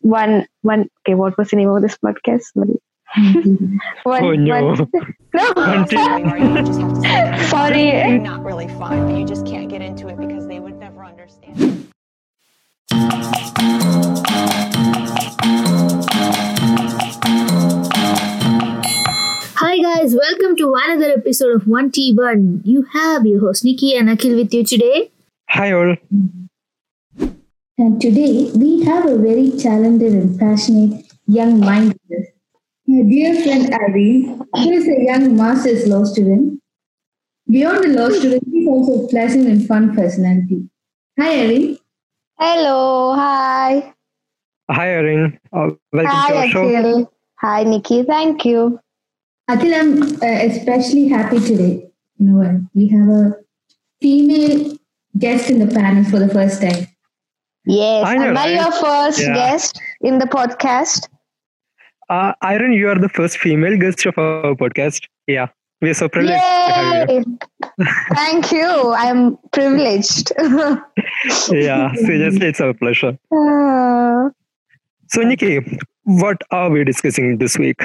one one okay what was the name of this podcast sorry one, Oh, no. one- no Until- or you just have to say that it's sorry not really fun, but you just can't get into it because they would never understand. Hi guys, welcome to another episode of 1T1. You have your host Nicky and Akhil with you today. Hi all. And today we have a very talented and passionate young mind. My dear friend Irene, who is a young master's law student. Beyond the law student, she's also a pleasant and fun personality. Hi Irene. hello hi Hi Irene. Uh, welcome to hi our show. Akhil hi Nicky thank you Akhil, I'm uh, especially happy today. You know, we have a female guest in the panel for the first time. Yes I know, am I right? your first Yeah. guest in the podcast Uh, Irene, you are the first female guest of our podcast. Yeah, we are so privileged to have you. Thank you I'm privileged Yeah, seriously, it's our pleasure. Uh, So, Nicky, what are we discussing this week?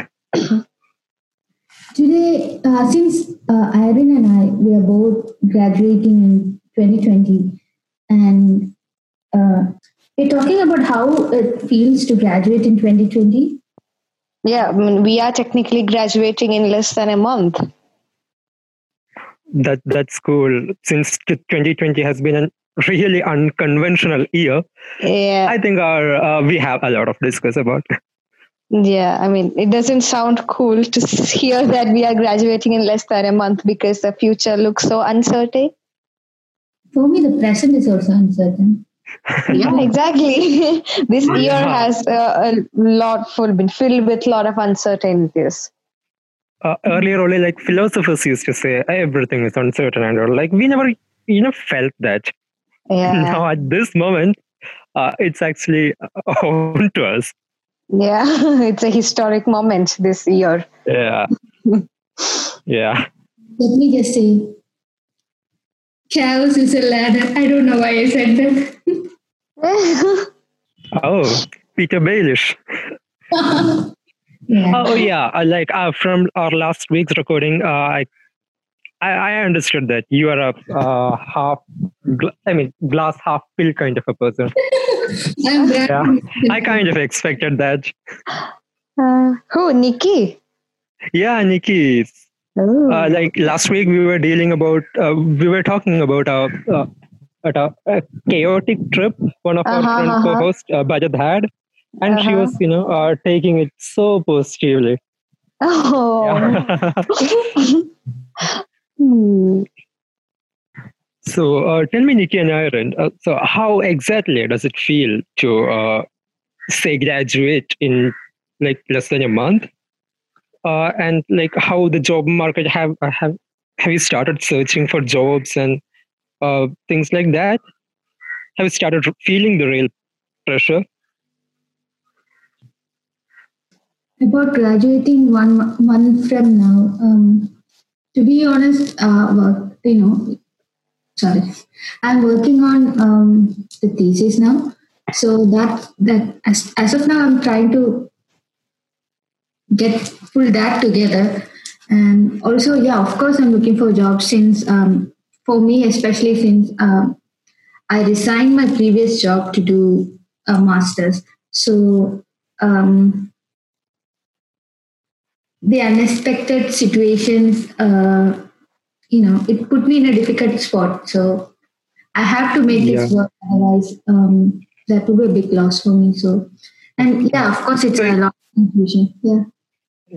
Today, uh, since uh, Irene and I, we are both graduating in 2020, and uh, we're talking about how it feels to graduate in 2020. yeah I mean, we are technically graduating in less than a month That that's cool. Since 2020 has been a really unconventional year, yeah I think our uh, we have a lot of discuss about. Yeah, I mean, it doesn't sound cool to hear that we are graduating in less than a month because the future looks so uncertain. For me, the present is also uncertain. Yeah, exactly. this year has uh, a lot full been filled with a lot of uncertainties. Uh, earlier, only like philosophers used to say everything is uncertain, and all. like we never, you know, felt that. Yeah, Now at this moment, uh, it's actually uh, home to us. yeah, it's a historic moment this year. Yeah, yeah. Let me just say, chaos is a ladder. I don't know why I said that. Oh, Petyr Baelish. yeah. Oh yeah, uh, like uh, from our last week's recording, uh, I, I I understood that you are a uh, half, gl- I mean, glass half full kind of a person. I'm. Yeah, I kind of expected that. Uh, who, Nicky? Yeah, Nicky. Oh. Uh, like last week, we were dealing about, uh, we were talking about a, uh, at a, a chaotic trip one of our Uh-huh, uh-huh. co-hosts, uh, Bajat had, and she Uh-huh. was, you know, uh, taking it so positively. oh. Yeah. Hmm. So uh, tell me, Nicky and Irene, uh, so how exactly does it feel to uh, say graduate in like less than a month? Uh, and like how the job market have uh, have have you started searching for jobs and uh, things like that? Have started feeling the real pressure? About graduating one mo- month from now, um, to be honest, uh, work, you know, sorry, I'm working on um, the thesis now. So that that as, as of now, I'm trying to get pull that together, and also, yeah, of course, I'm looking for jobs since um, for me, especially since um, I resigned my previous job to do a master's. So um, the unexpected situations, uh, you know, it put me in a difficult spot. So I have to make this work, otherwise, um, that would be a big loss for me. So, and yeah, of course, it's a lot of confusion. Yeah.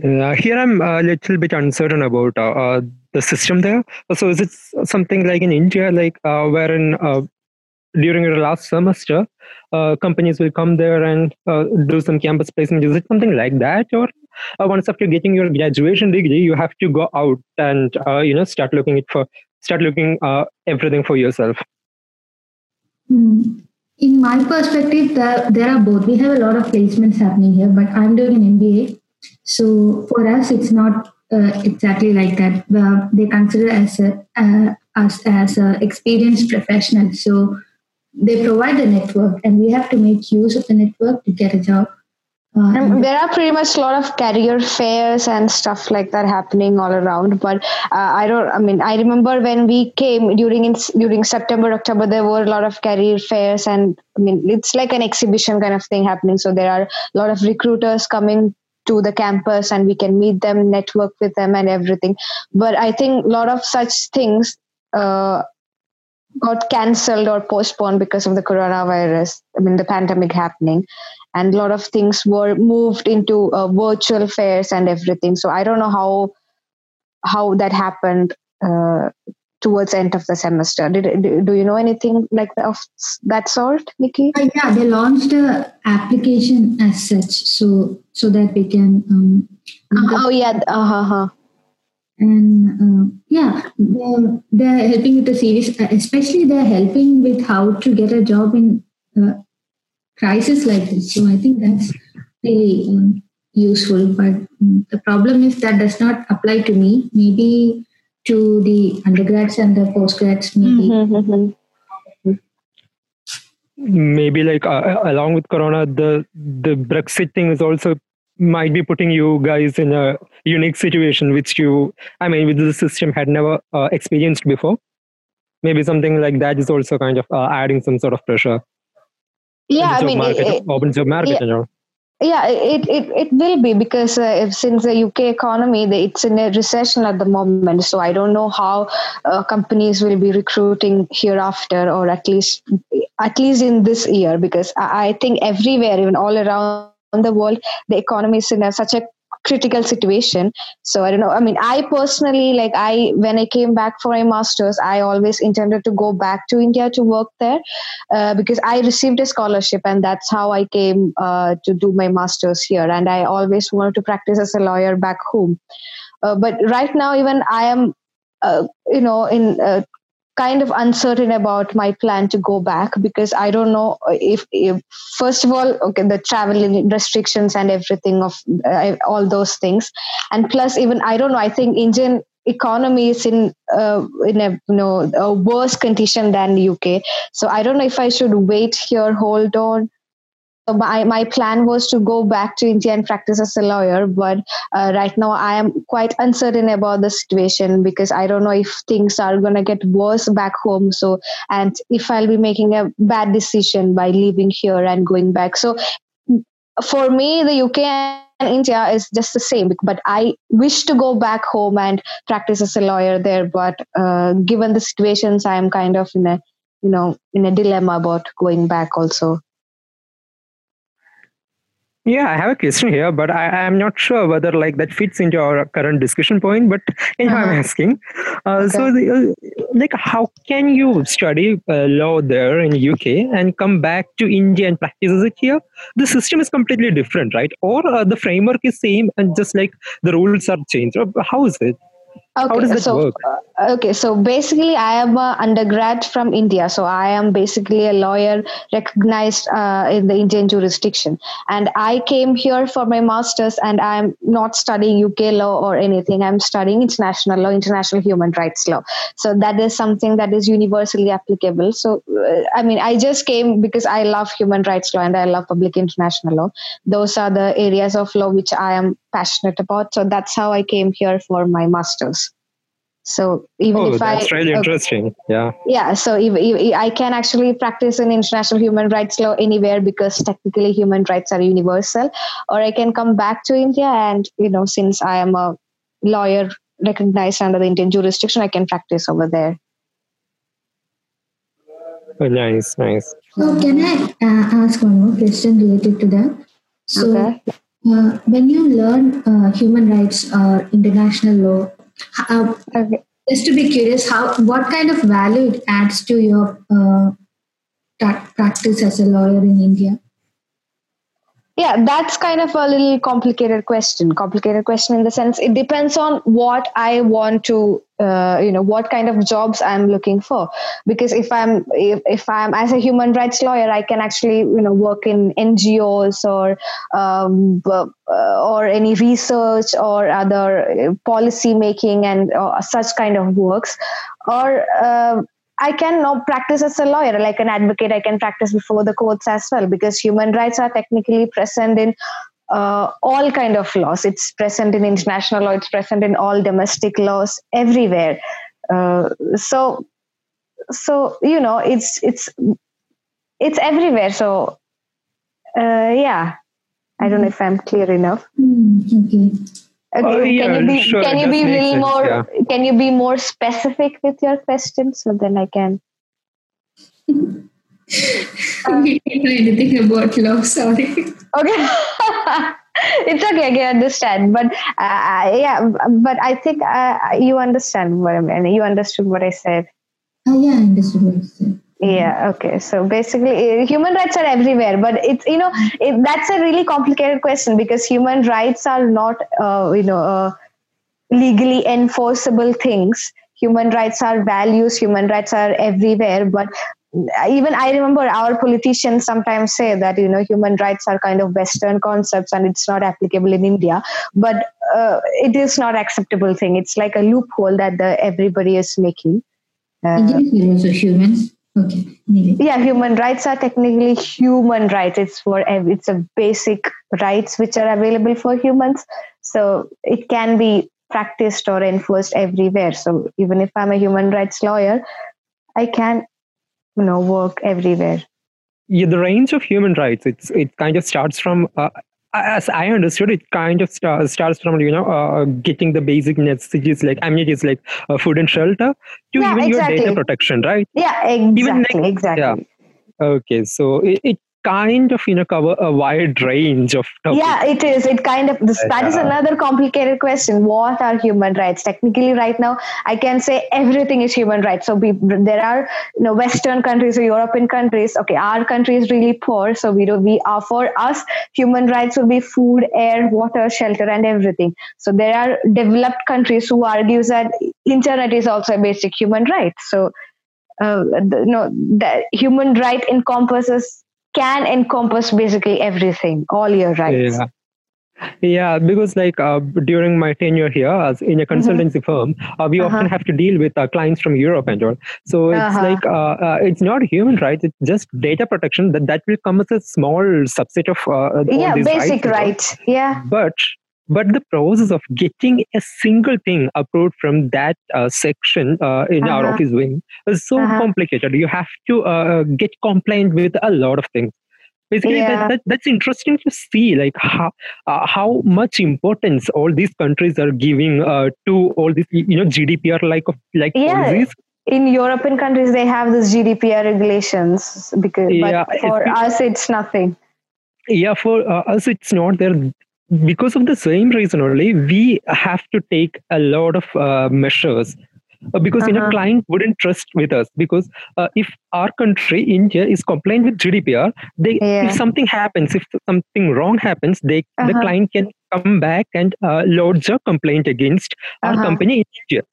Uh, here I'm a little bit uncertain about uh, uh, the system there. So is it something like in India, like uh, wherein uh, during your last semester, uh, companies will come there and uh, do some campus placement? Is it something like that, or uh, once after getting your graduation degree, you have to go out and uh, you know start looking it for start looking uh, everything for yourself? Hmm. In my perspective, there, there are both. We have a lot of placements happening here, but I'm doing an MBA. So for us, it's not uh, exactly like that. Uh, they consider as a uh, us as a experienced professional. So they provide the network, and we have to make use of the network to get a job. Uh, there are pretty much a lot of career fairs and stuff like that happening all around. But uh, I don't. I mean, I remember when we came during in, during September, October, there were a lot of career fairs, and I mean, it's like an exhibition kind of thing happening. So there are a lot of recruiters coming to the campus, and we can meet them, network with them, and everything. But I think a lot of such things. Uh, got cancelled or postponed because of the coronavirus i mean the pandemic happening and a lot of things were moved into uh, virtual fairs and everything so i don't know how how that happened uh, towards end of the semester did, do you know anything like that, of that sort nicky Uh, yeah, they launched a application as such, so so that we can. Um, oh yeah uh-huh. and uh, yeah, they're, they're helping with the series. uh, Especially, they're helping with how to get a job in uh, crisis like this. So I think that's really um, useful. But um, the problem is that does not apply to me. Maybe to the undergrads and the postgrads. Maybe. Mm-hmm. maybe like uh, along with corona the the brexit thing is also might be putting you guys in a unique situation which you i mean with the system had never uh, experienced before maybe something like that is also kind of uh, adding some sort of pressure yeah i the job mean it- market, it- open job market yeah. and all. Yeah it, it, it will be because uh, since the uk economy it's in a recession at the moment so i don't know how uh, companies will be recruiting hereafter or at least at least in this year because i, I think everywhere even all around the world the economy is in a, such a critical situation. So i don't know. I mean i personally like i when i came back for my masters i always intended to go back to india to work there uh, because i received a scholarship and that's how i came uh, to do my masters here. And i always wanted to practice as a lawyer back home. Uh, but right now even i am uh, you know in uh, kind of uncertain about my plan to go back because I don't know if, if first of all, okay, the traveling restrictions and everything of uh, all those things, and plus even I don't know. I think Indian economy is in uh, in a you know a worse condition than UK. So I don't know if I should wait here, hold on. My, my plan was to go back to India and practice as a lawyer, but uh, right now I am quite uncertain about the situation because I don't know if things are going to get worse back home. So, and if I'll be making a bad decision by leaving here and going back. So, for me, the UK and India is just the same, but I wish to go back home and practice as a lawyer there. But uh, given the situations, I am kind of in a you know in a dilemma about going back also. Yeah, I have a question here, but I am not sure whether like that fits into our current discussion point. But anyhow, I'm Uh-huh. asking. Uh, So, the, uh, like, how can you study uh, law there in UK and come back to India and practice it here? The system is completely different, right? Or uh, the framework is same and just like the rules are changed. How is it? That so uh, okay, so basically, I am an undergrad from India, so I am basically a lawyer recognized uh, in the Indian jurisdiction, and I came here for my masters, and I'm not studying UK law or anything. I'm studying international law, international human rights law. So that is something that is universally applicable. So uh, I mean, I just came because I love human rights law and I love public international law. Those are the areas of law which I am passionate about. So that's how I came here for my masters. So even Oh, if that's I really uh, interesting. Yeah. yeah, so if, if, I can actually practice in international human rights law anywhere because technically human rights are universal, or I can come back to India and you know since I am a lawyer recognized under the Indian jurisdiction, I can practice over there. Oh, nice, nice. So can I uh, ask one more question related to that? So Okay. uh, when you learn uh, human rights or international law, uh, Okay. just to be curious, how what kind of value it adds to your uh, practice as a lawyer in India? Yeah, that's kind of a little complicated question. Complicated question in the sense it depends on what I want to, uh, you know, what kind of jobs I'm looking for. Because if I'm, if, if I'm as a human rights lawyer, I can actually, you know, work in NGOs or, um, uh, or any research or other uh, policy making and uh, such kind of works. Or uh, I can now practice as a lawyer, like an advocate. I can practice before the courts as well because human rights are technically present in uh, all kind of laws. It's present in international law. It's present in all domestic laws everywhere. Uh, so, so you know, it's it's it's everywhere. So, uh, yeah, I don't know if I'm clear enough. Hmm, okay. Okay, Oh, yeah, can you be sure, can you be make little sense, more yeah. can you be more specific with your question so then I can we don't know anything about love. Sorry. okay it's okay I can understand but uh, yeah but I think uh, you understand what I mean you understood what I said Oh, yeah, I understood what you said. Yeah okay. So basically uh, human rights are everywhere but it's you know it, that's a really complicated question because human rights are not uh, you know uh, legally enforceable things. Human rights are values human rights are everywhere but even i remember our politicians sometimes say that you know human rights are kind of western concepts and it's not applicable in india but uh, it is not acceptable thing. It's like a loophole that the everybody is making. Uh, also humans. Okay. Yeah human rights are technically human rights. It's for it's a basic rights which are available for humans. So it can be practiced or enforced everywhere. So even if i'm a human rights lawyer i can you know work everywhere. Yeah, the range of human rights it's it kind of starts from uh, as i understood it kind of star, starts from you know uh, getting the basic necessities like amenities like uh, food and shelter to Yeah, even your data protection right? Yeah exactly like- exactly. Yeah. okay so it, it kind of you know cover a wide range of topics. yeah it is. It kind of this, that is Yeah. another complicated question. What are human rights? Technically right now i can say everything is human rights. So we, there are you know western countries or european countries. Okay our country is really poor. So we do we are for us human rights will be food air water shelter and everything. So there are developed countries who argues that internet is also a basic human right. So uh, the, no, the human right encompasses can encompass basically everything, all your rights. Yeah. Yeah, because like uh, during my tenure here as in a consultancy firm, uh, we often Uh-huh. have to deal with uh, clients from Europe and all. So it's Uh-huh. like uh, uh, it's not human rights; it's just data protection. That that will come as a small subset of uh, all Yeah, these basic rights rights. Yeah, But but the process of getting a single thing approved from that uh, section uh, in our Uh-huh. office wing is so Uh-huh. complicated. You have to uh, get compliant with a lot of things. Basically, Yeah. that, that, that's interesting to see, like how uh, how much importance all these countries are giving uh, to all these, you know, GDPR like of like Yeah. policies. in European countries they have this GDPR regulations because, Yeah, but for us it's nothing. yeah for uh, us it's not there because of the same reason only we have to take a lot of uh, measures Uh, because you know Uh-huh. client wouldn't trust with us because uh, if our country india is compliant with gdpr they Yeah. if something happens if something wrong happens they the Uh-huh. client can come back and uh, lodge a complaint against our Uh-huh. company in india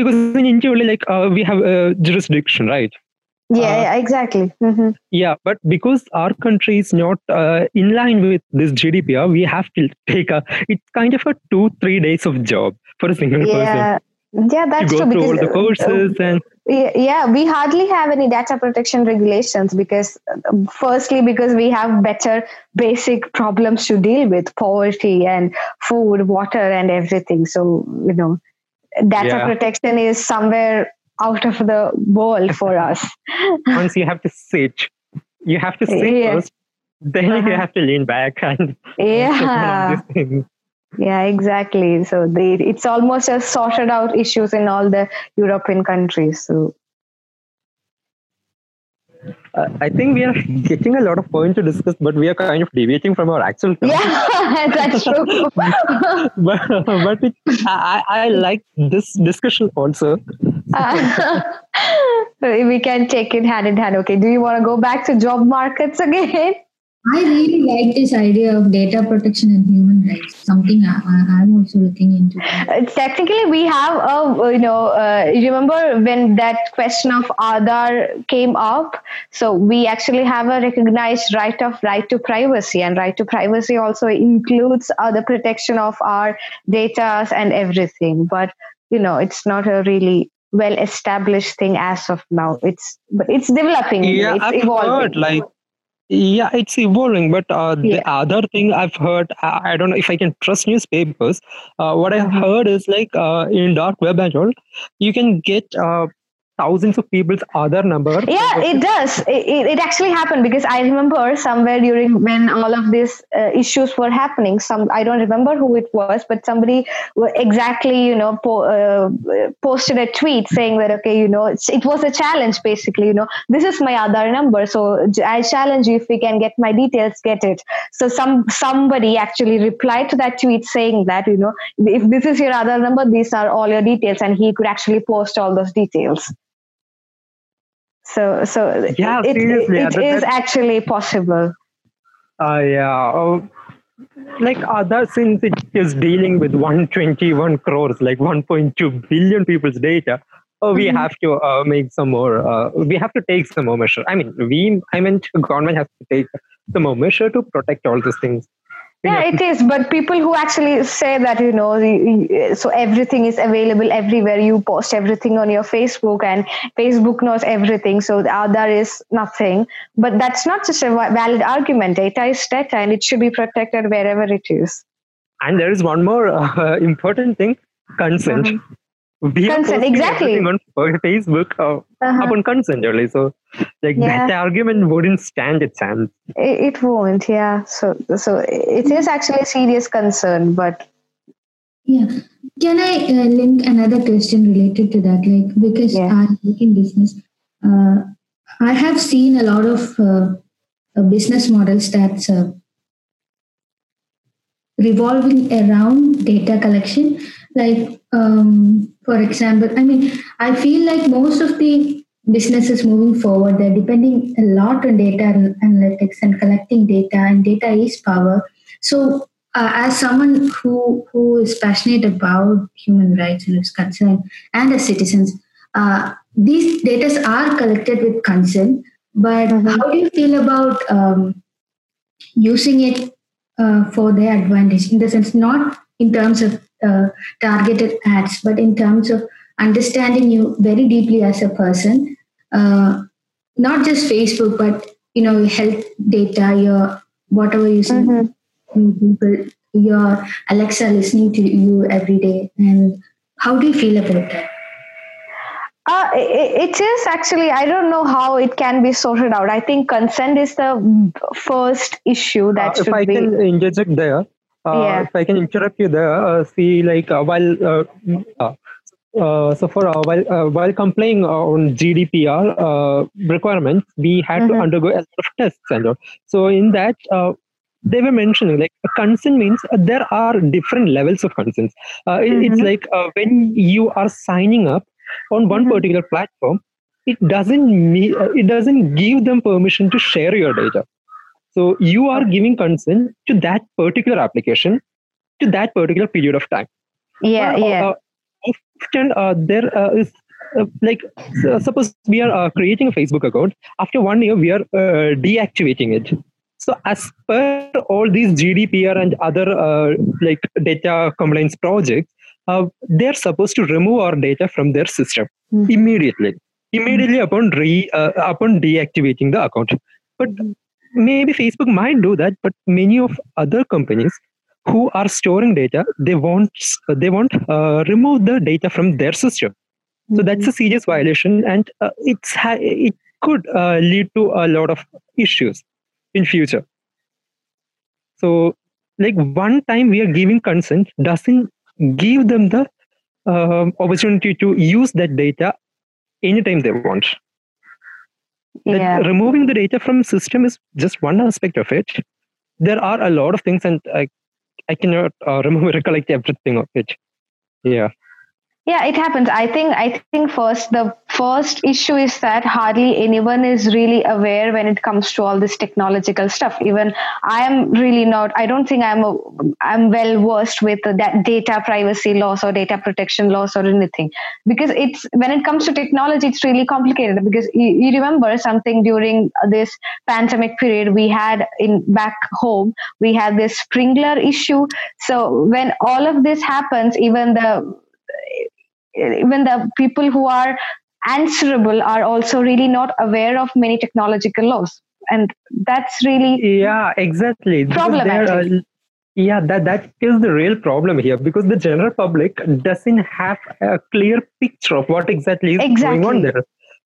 because in india only like uh, we have a jurisdiction right Yeah, Uh, yeah, exactly. hmm yeah, but because our country is not uh, in line with this GDPR, we have to take a. It's kind of a two three days of job for a single person Yeah, yeah, to that's go true. through all the uh, courses and Yeah, yeah, we hardly have any data protection regulations because, uh, firstly, because we have better basic problems to deal with poverty and food, water, and everything. So, you know, data Yeah. protection is somewhere out of the world for us. once you have to sit, you have to sit Yeah. first. Then you Uh-huh. have to lean back and Yeah. all these things. Yeah, exactly. So they, it's almost a sorted out issues in all the European countries. So Uh, I think we are getting a lot of points to discuss, but we are kind of deviating from our actual. topic. yeah, that's true. but but it, I I like this discussion also. Uh, we can take it hand in hand. Okay, do you want to go back to job markets again? I really like this idea of data protection and human rights. Something I, I'm also looking into. Uh, technically, we have a you know. Uh, remember when that question of Aadhaar came up? So we actually have a recognized right of right to privacy, and right to privacy also includes uh, the protection of our data and everything. But you know, it's not a really well established thing as of now. It's but it's developing. Yeah, it's I've evolving. heard like yeah, it's evolving. But uh, the Yeah. other thing I've heard, I, I don't know if I can trust newspapers. Uh, what I've Mhm. heard is like uh, in dark web and all, you can get uh, thousands of people's Aadhaar number. yeah it does. It, it, actually happened because i remember somewhere during when all of these uh, issues were happening some i don't remember who it was but somebody exactly you know po- uh, posted a tweet saying that okay you know it was a challenge basically you know this is my Aadhaar number. So i challenge you if we can get my details get it. So some somebody actually replied to that tweet saying that you know if this is your Aadhaar number these are all your details and he could actually post all those details so, so Yeah, it, seriously, it that- is that- actually possible. Uh, yeah. Uh, like Aadhaar since it is dealing with 121 crores, like 1.2 billion people's data. Oh, we Mhm. have to uh, make some more. Uh, we have to take some more measure. I mean, we. I meant government has to take some more measure to protect all these things. We Yeah, it is. But people who actually say that, you know, the- so everything is available everywhere. You post everything on your Facebook, and Facebook knows everything. So the Aadhaar is nothing. But that's not just a valid argument. Data is data, and it should be protected wherever it is. And there is one more uh, important thing: consent. We are Uh-huh. Consent, exactly. on Facebook uh, Uh-huh. upon consent only. So, like Yeah. that argument wouldn't stand a chance. It, it won't. Yeah. So, so it is actually a serious concern. But Yeah. Can I uh, link another question related to that? Like, because Yeah. I work in business, uh, I have seen a lot of uh, uh, business models that's uh, revolving around data collection. Like, um, for example, I mean, I feel like most of the businesses moving forward, they're depending a lot on data and analytics and collecting data, and data is power. So, uh, as someone who who is passionate about human rights and is concerned, and as citizens, uh, these data are collected with consent. But Mhm. how do you feel about um, using it uh, for their advantage? In the sense, not in terms of uh, targeted ads, but in terms of understanding you very deeply as a person. Uh, not just Facebook, but you know, health data, your whatever you see Mhm. people, your Alexa listening to you every day, and how do you feel about that? Uh, it, it is actually, I don't know how it can be sorted out. I think consent is the first issue that Uh, if should I be. can interject there, Yeah. if I can interrupt you there, uh, see, like uh, while uh, uh, uh, so for uh, while uh, while complying on GDPR uh, requirements, we had Mhm. to undergo a lot of tests and all. So in that. Uh, they were mentioning like a consent means uh, there are different levels of consents. Uh, it- It's like uh, when you are signing up on one Mhm. particular platform, it doesn't me- uh, it doesn't give them permission to share your data. So you are giving consent to that particular application to that particular period of time. yeah, Uh, yeah. uh, often uh, there uh, is uh, like suppose we are uh, creating a Facebook account. After one year, we are uh, deactivating it. So as per all these GDPR and other uh, like data compliance projects, uh, they're supposed to remove our data from their system Mhm. immediately. Immediately upon re uh, upon deactivating the account. But maybe Facebook might do that, but many of other companies who are storing data, they want they want uh, remove the data from their system. So that's a serious violation, and uh, it's ha- it could uh, lead to a lot of issues in future. So, like one time we are giving consent doesn't give them the um opportunity to use that data anytime they want. Yeah. removing the data from system is just one aspect of it. There are a lot of things, and I I cannot uh, remember recollect everything of it. Yeah. Yeah, it happens. I think I think first the first issue is that hardly anyone is really aware when it comes to all this technological stuff. Even I am really not. I don't think I'm a, I'm well versed with that data privacy laws or data protection laws or anything because it's when it comes to technology, it's really complicated. Because you, you remember something during this pandemic period we had in back home, we had this Sprinklr issue. So when all of this happens, even the even the people who are answerable are also really not aware of many technological laws. And that's really yeah exactly. Problematic. are- yeah that that is the real problem here. Because the general public doesn't have a clear picture of what exactly is going on there.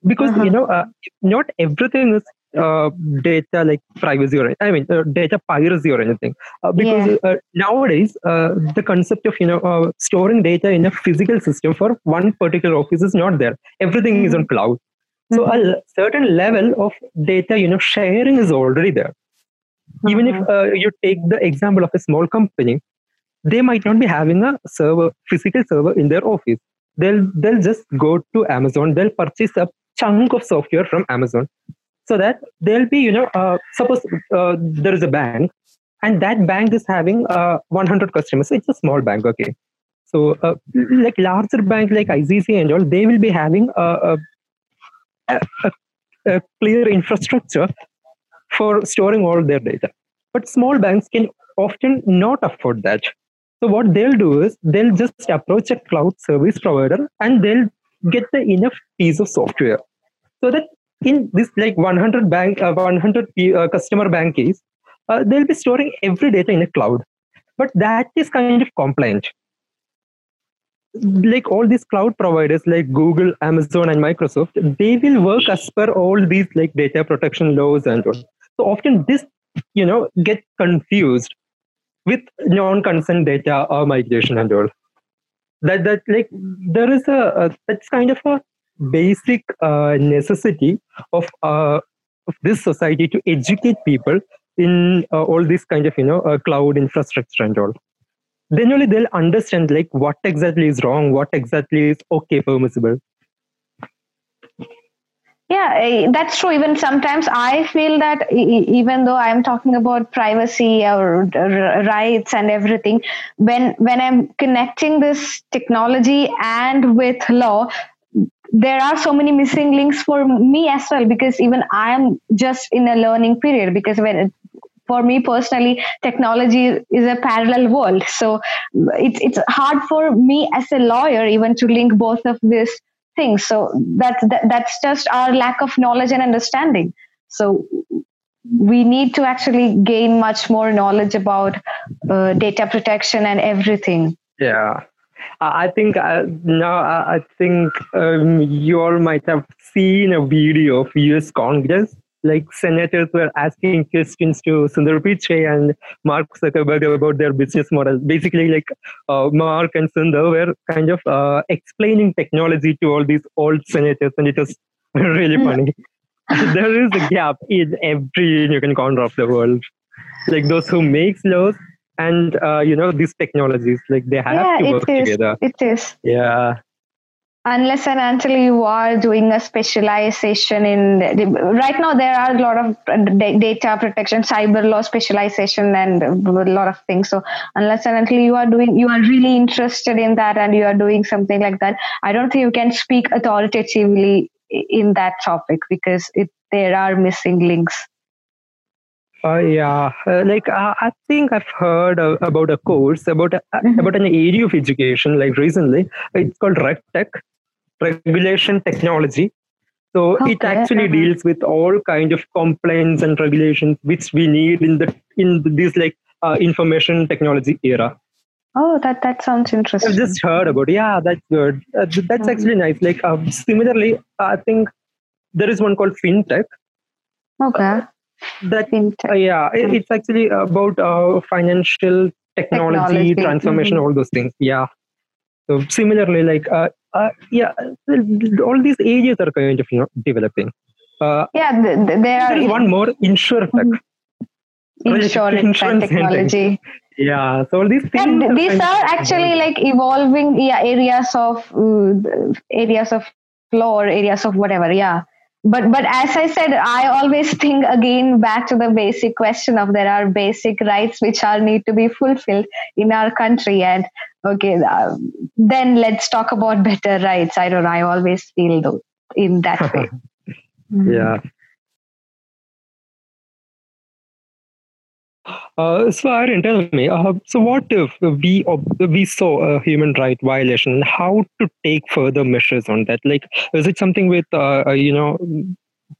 Because Uh-huh. you know uh, not everything is uh, data like privacy or i mean uh, data piracy or anything. Uh, because uh, nowadays uh, the concept of you know uh, storing data in a physical system for one particular office is not there. Everything is on cloud. So a l- certain level of data you know sharing is already there. Even if uh, you take the example of a small company they might not be having a server physical server in their office. They'll they'll just go to amazon. They'll purchase a chunk of software from amazon so that there'll be you know uh, suppose uh, there is a bank and that bank is having uh, 100 customers it's a small bank okay so uh, like larger bank like icici and all they will be having a, a, a, a, a clear infrastructure for storing all their data. But small banks can often not afford that. So what they'll do is they'll just approach a cloud service provider and they'll get the enough piece of software so that in this like 100 bank uh, 100 p- uh, customer bank case uh, they'll be storing every data in a cloud. But that is kind of compliant. Like all these cloud providers like google amazon and microsoft they will work as per all these like data protection laws and all. So often this you know get confused with non-consent data or migration and all. That that like there is a, a that's kind of a basic uh, necessity of uh, of this society to educate people in uh, all this kind of you know uh, cloud infrastructure and all. Then only they'll understand like what exactly is wrong what exactly is okay permissible. Yeah that's true. Even sometimes i feel that even though i'm talking about privacy or rights and everything when when i'm connecting this technology and with law there are so many missing links for me as well because even i am just in a learning period because when for me personally technology is a parallel world. So it's it's hard for me as a lawyer even to link both of these things. So that's that, that's just our lack of knowledge and understanding. So we need to actually gain much more knowledge about uh, data protection and everything. Yeah i think uh, now i I think um, you all might have seen a video of us congress. Like senators were asking questions to sundar pichai and mark zuckerberg about their business model. Basically like uh, mark and sundar were kind of uh, explaining technology to all these old senators and it was really Mm. funny. There is a gap in every you can corner of the world. Like those who makes laws and uh, you know these technologies like they have yeah to work is. together. It is. Yeah. Unless and until you are doing a specialization in right now there are a lot of data protection cyber law specialization and a lot of things. So unless and until you are doing you are really interested in that and you are doing something like that i don't think you can speak authoritatively in that topic because it there are missing links uh, yeah uh, like uh, i think i've heard uh, about a course about a, Mhm. about an area of education like recently it's called regtech regulation technology so it actually uh-huh. deals with all kind of complaints and regulations which we need in the in this like uh, information technology era oh that that sounds interesting. I've just heard about. It. Yeah, that's good. Uh, th- that's Mhm. actually nice. Like um, similarly, I think there is one called fintech. okay That uh, yeah, it, it's actually about uh, financial technology, Technology, transformation, mhm. all those things. Yeah. So similarly, like uh, uh, yeah, all these areas are kind of you know developing. Uh, yeah th- th- there are one more. Mhm. insurance and insurance and technology Yeah. So all these things. th- are these are actually like evolving yeah, areas of uh, areas of law or areas of whatever yeah but but as i said i always think again back to the basic question of there are basic rights which are need to be fulfilled in our country and okay uh, then let's talk about better rights. I don't know i always feel though in that way. Yeah Uh, so tell me. Uh, so what if we we saw a human right violation? How to take further measures on that? Like, is it something with uh, uh you know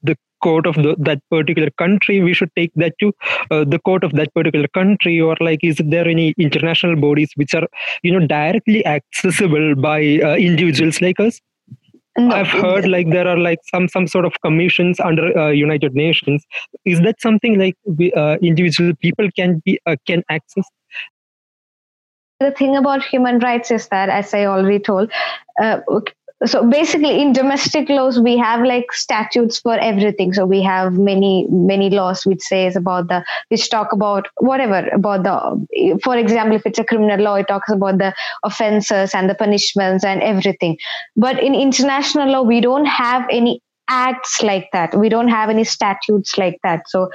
the court of the, that particular country we should take that to uh, the court of that particular country or like is there any international bodies which are you know directly accessible by uh, individuals like us no, I've heard like there are like some some sort of commissions under uh, United Nations. Is that something like we, uh, individual people can be uh, can access? The thing about human rights is that, as I already told, uh, so basically in domestic laws we have like statutes for everything. So we have many many laws which says about the which talk about whatever about the for example if it's a criminal law it talks about the offenses and the punishments and everything. But in international law we don't have any acts like that. We don't have any statutes like that. So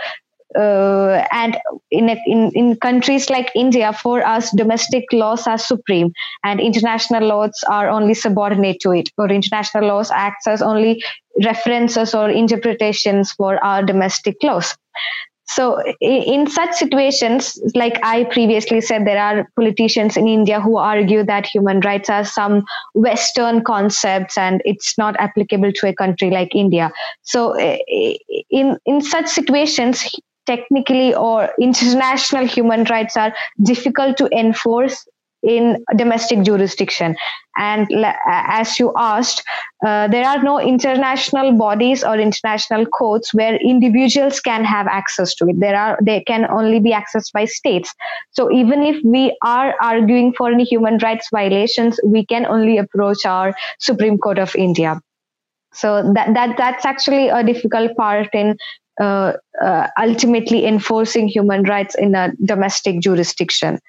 uh, and in, in in countries like India, for us, domestic laws are supreme, and international laws are only subordinate to it. Or international laws acts as only references or interpretations for our domestic laws. So, in such situations, like I previously said, there are politicians in India who argue that human rights are some Western concepts and it's not applicable to a country like India. So, in in such situations, technically or international human rights are difficult to enforce in domestic jurisdiction. And as you asked, uh, there are no international bodies or international courts where individuals can have access to it. There are they can only be accessed by states. So even if we are arguing for any human rights violations, we can only approach our Supreme Court of India. So that that that's actually a difficult part in uh, uh, ultimately enforcing human rights in a domestic jurisdiction.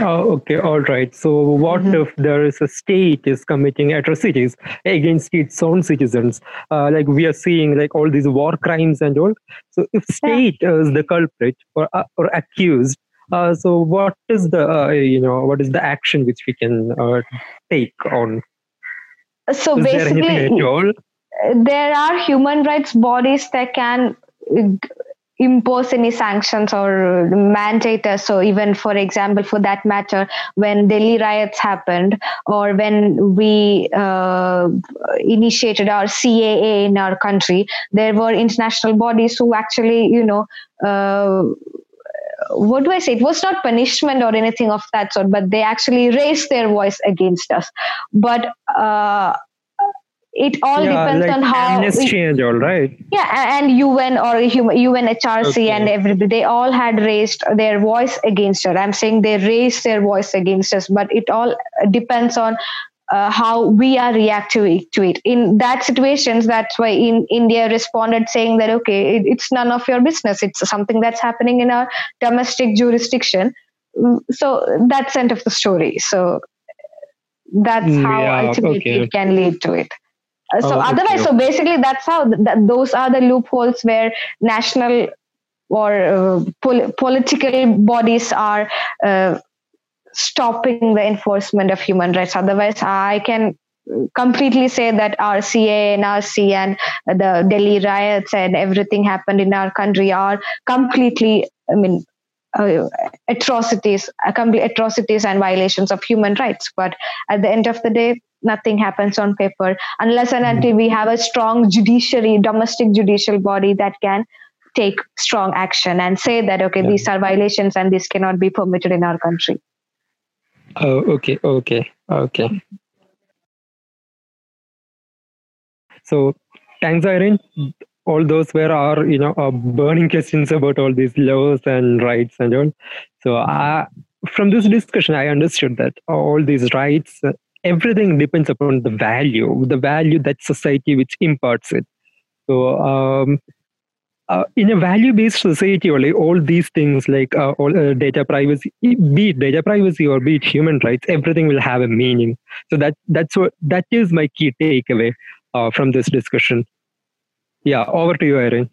Oh, okay, all right. So, what mm-hmm. if there is a state is committing atrocities against its own citizens? Uh, like we are seeing, like all these war crimes and all. So, if state yeah. is the culprit or uh, or accused, uh, so what is the uh, you know what is the action which we can uh, take on? So is basically, there are human rights bodies that can impose any sanctions or mandate us. So even for example, for that matter, when Delhi riots happened or when we uh, initiated our CAA in our country, there were international bodies who actually, you know, uh, what do I say? It was not punishment or anything of that sort, but they actually raised their voice against us. But uh, it all yeah, depends like on how amnesty and all right? Yeah and un or unhrc okay. and everybody they all had raised their voice against her. I'm saying they raised their voice against us but it all depends on uh, how we are reacting to it. In that situations that's why in india responded saying that okay it, it's none of your business. It's something that's happening in our domestic jurisdiction. Mm, so that's end of the story. So that's mm, how yeah, ultimately okay. it can lead to it so oh, otherwise, so basically, that's how th- those are the loopholes where national or uh, pol- political bodies are uh, stopping the enforcement of human rights. Otherwise, I can completely say that our CA, NRC, and the Delhi riots and everything happened in our country are completely, I mean, uh, atrocities, uh, atrocities and violations of human rights. But at the end of the day, nothing happens on paper unless and until we have a strong judiciary, domestic judicial body that can take strong action and say that okay, yeah. these are violations and this cannot be permitted in our country. Oh, okay, okay, okay. So, thanks, Irene. All those were our, you know, uh, burning questions about all these laws and rights and all. So, uh, from this discussion, I understood that all these rights everything depends upon the value, the value that society which imparts it. So um, uh, in a value-based society, only all these things like uh, all uh, data privacy, be it data privacy or be it human rights, everything will have a meaning. So that that's what that is my key takeaway uh, from this discussion. Yeah, over to you, Irene.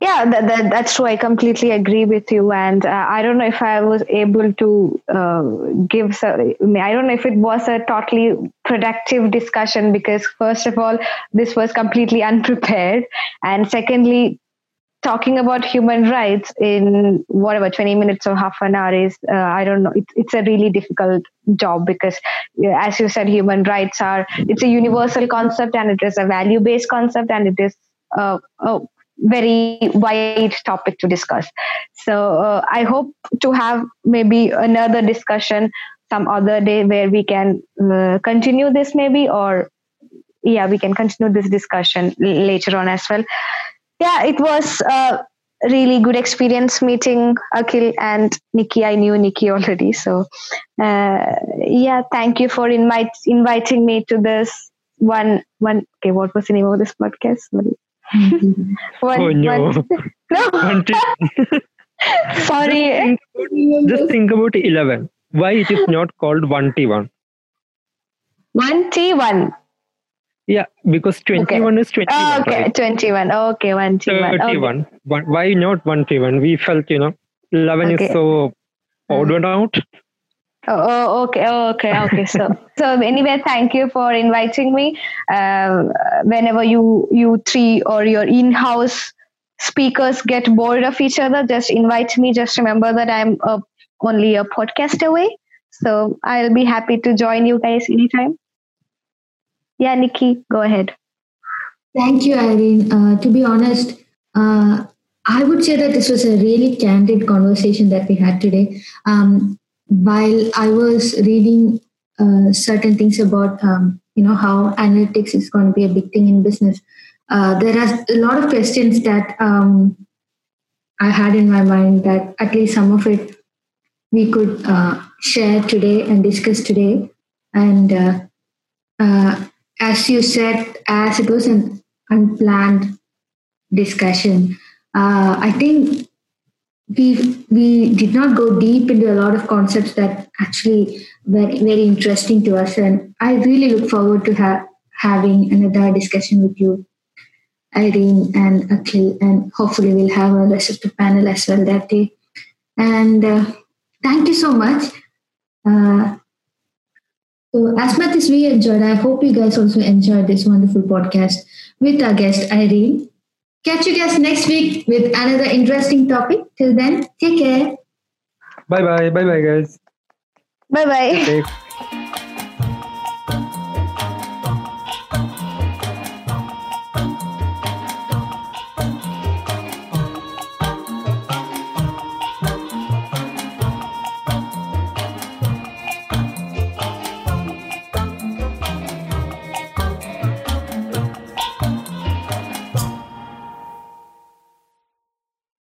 Yeah, that, that, that's true. I completely agree with you. And uh, I don't know if I was able to uh, give, I don't know if it was a totally productive discussion because, first of all, this was completely unprepared. And secondly, talking about human rights in whatever 20 minutes or half an hour is uh, i don't know it, it's a really difficult job because as you said human rights are it's a universal concept and it is a value based concept and it is uh, a very wide topic to discuss. So uh, i hope to have maybe another discussion some other day where we can uh, continue this maybe or yeah we can continue this discussion l- later on as well. Yeah it was a really good experience meeting akhil and nicky. I knew nicky already. So uh, yeah thank you for invite, inviting me to this one one okay what was the name of this podcast? Sorry. One, Oh, no. one- no One t- sorry Just think about 11. Why it is not called 1T1? one t one Yeah, because 21 is 21. oh, okay right? 21 okay one t one 31. One, why not 1T1? We felt, you know, 11 Okay. is so odd mm. out. Oh, oh, okay, oh, okay, okay. So, so anyway, thank you for inviting me. Um, whenever you you three or your in-house speakers get bored of each other, just invite me. Just remember that I'm a, only a podcast away, so I'll be happy to join you guys anytime. Yeah, Nicky, go ahead. Thank you, Irene. Uh, to be honest, uh, I would say that this was a really candid conversation that we had today. Um, while I was reading uh, certain things about, um, you know, how analytics is going to be a big thing in business, uh, there are a lot of questions that um, I had in my mind that at least some of it we could uh, share today and discuss today. And uh, uh, as you said, as it was an unplanned discussion, uh, I think we we did not go deep into a lot of concepts that actually were very interesting to us, and I really look forward to ha- having another discussion with you, Irene and Akhil, and hopefully we'll have a rest of the panel as well that day. And uh, thank you so much. Uh, so, as much as we enjoyed, I hope you guys also enjoyed this wonderful podcast with our guest Irene. Catch you guys next week with another interesting topic. Till then, take care. Bye bye. Bye bye, guys. Bye bye. Safe.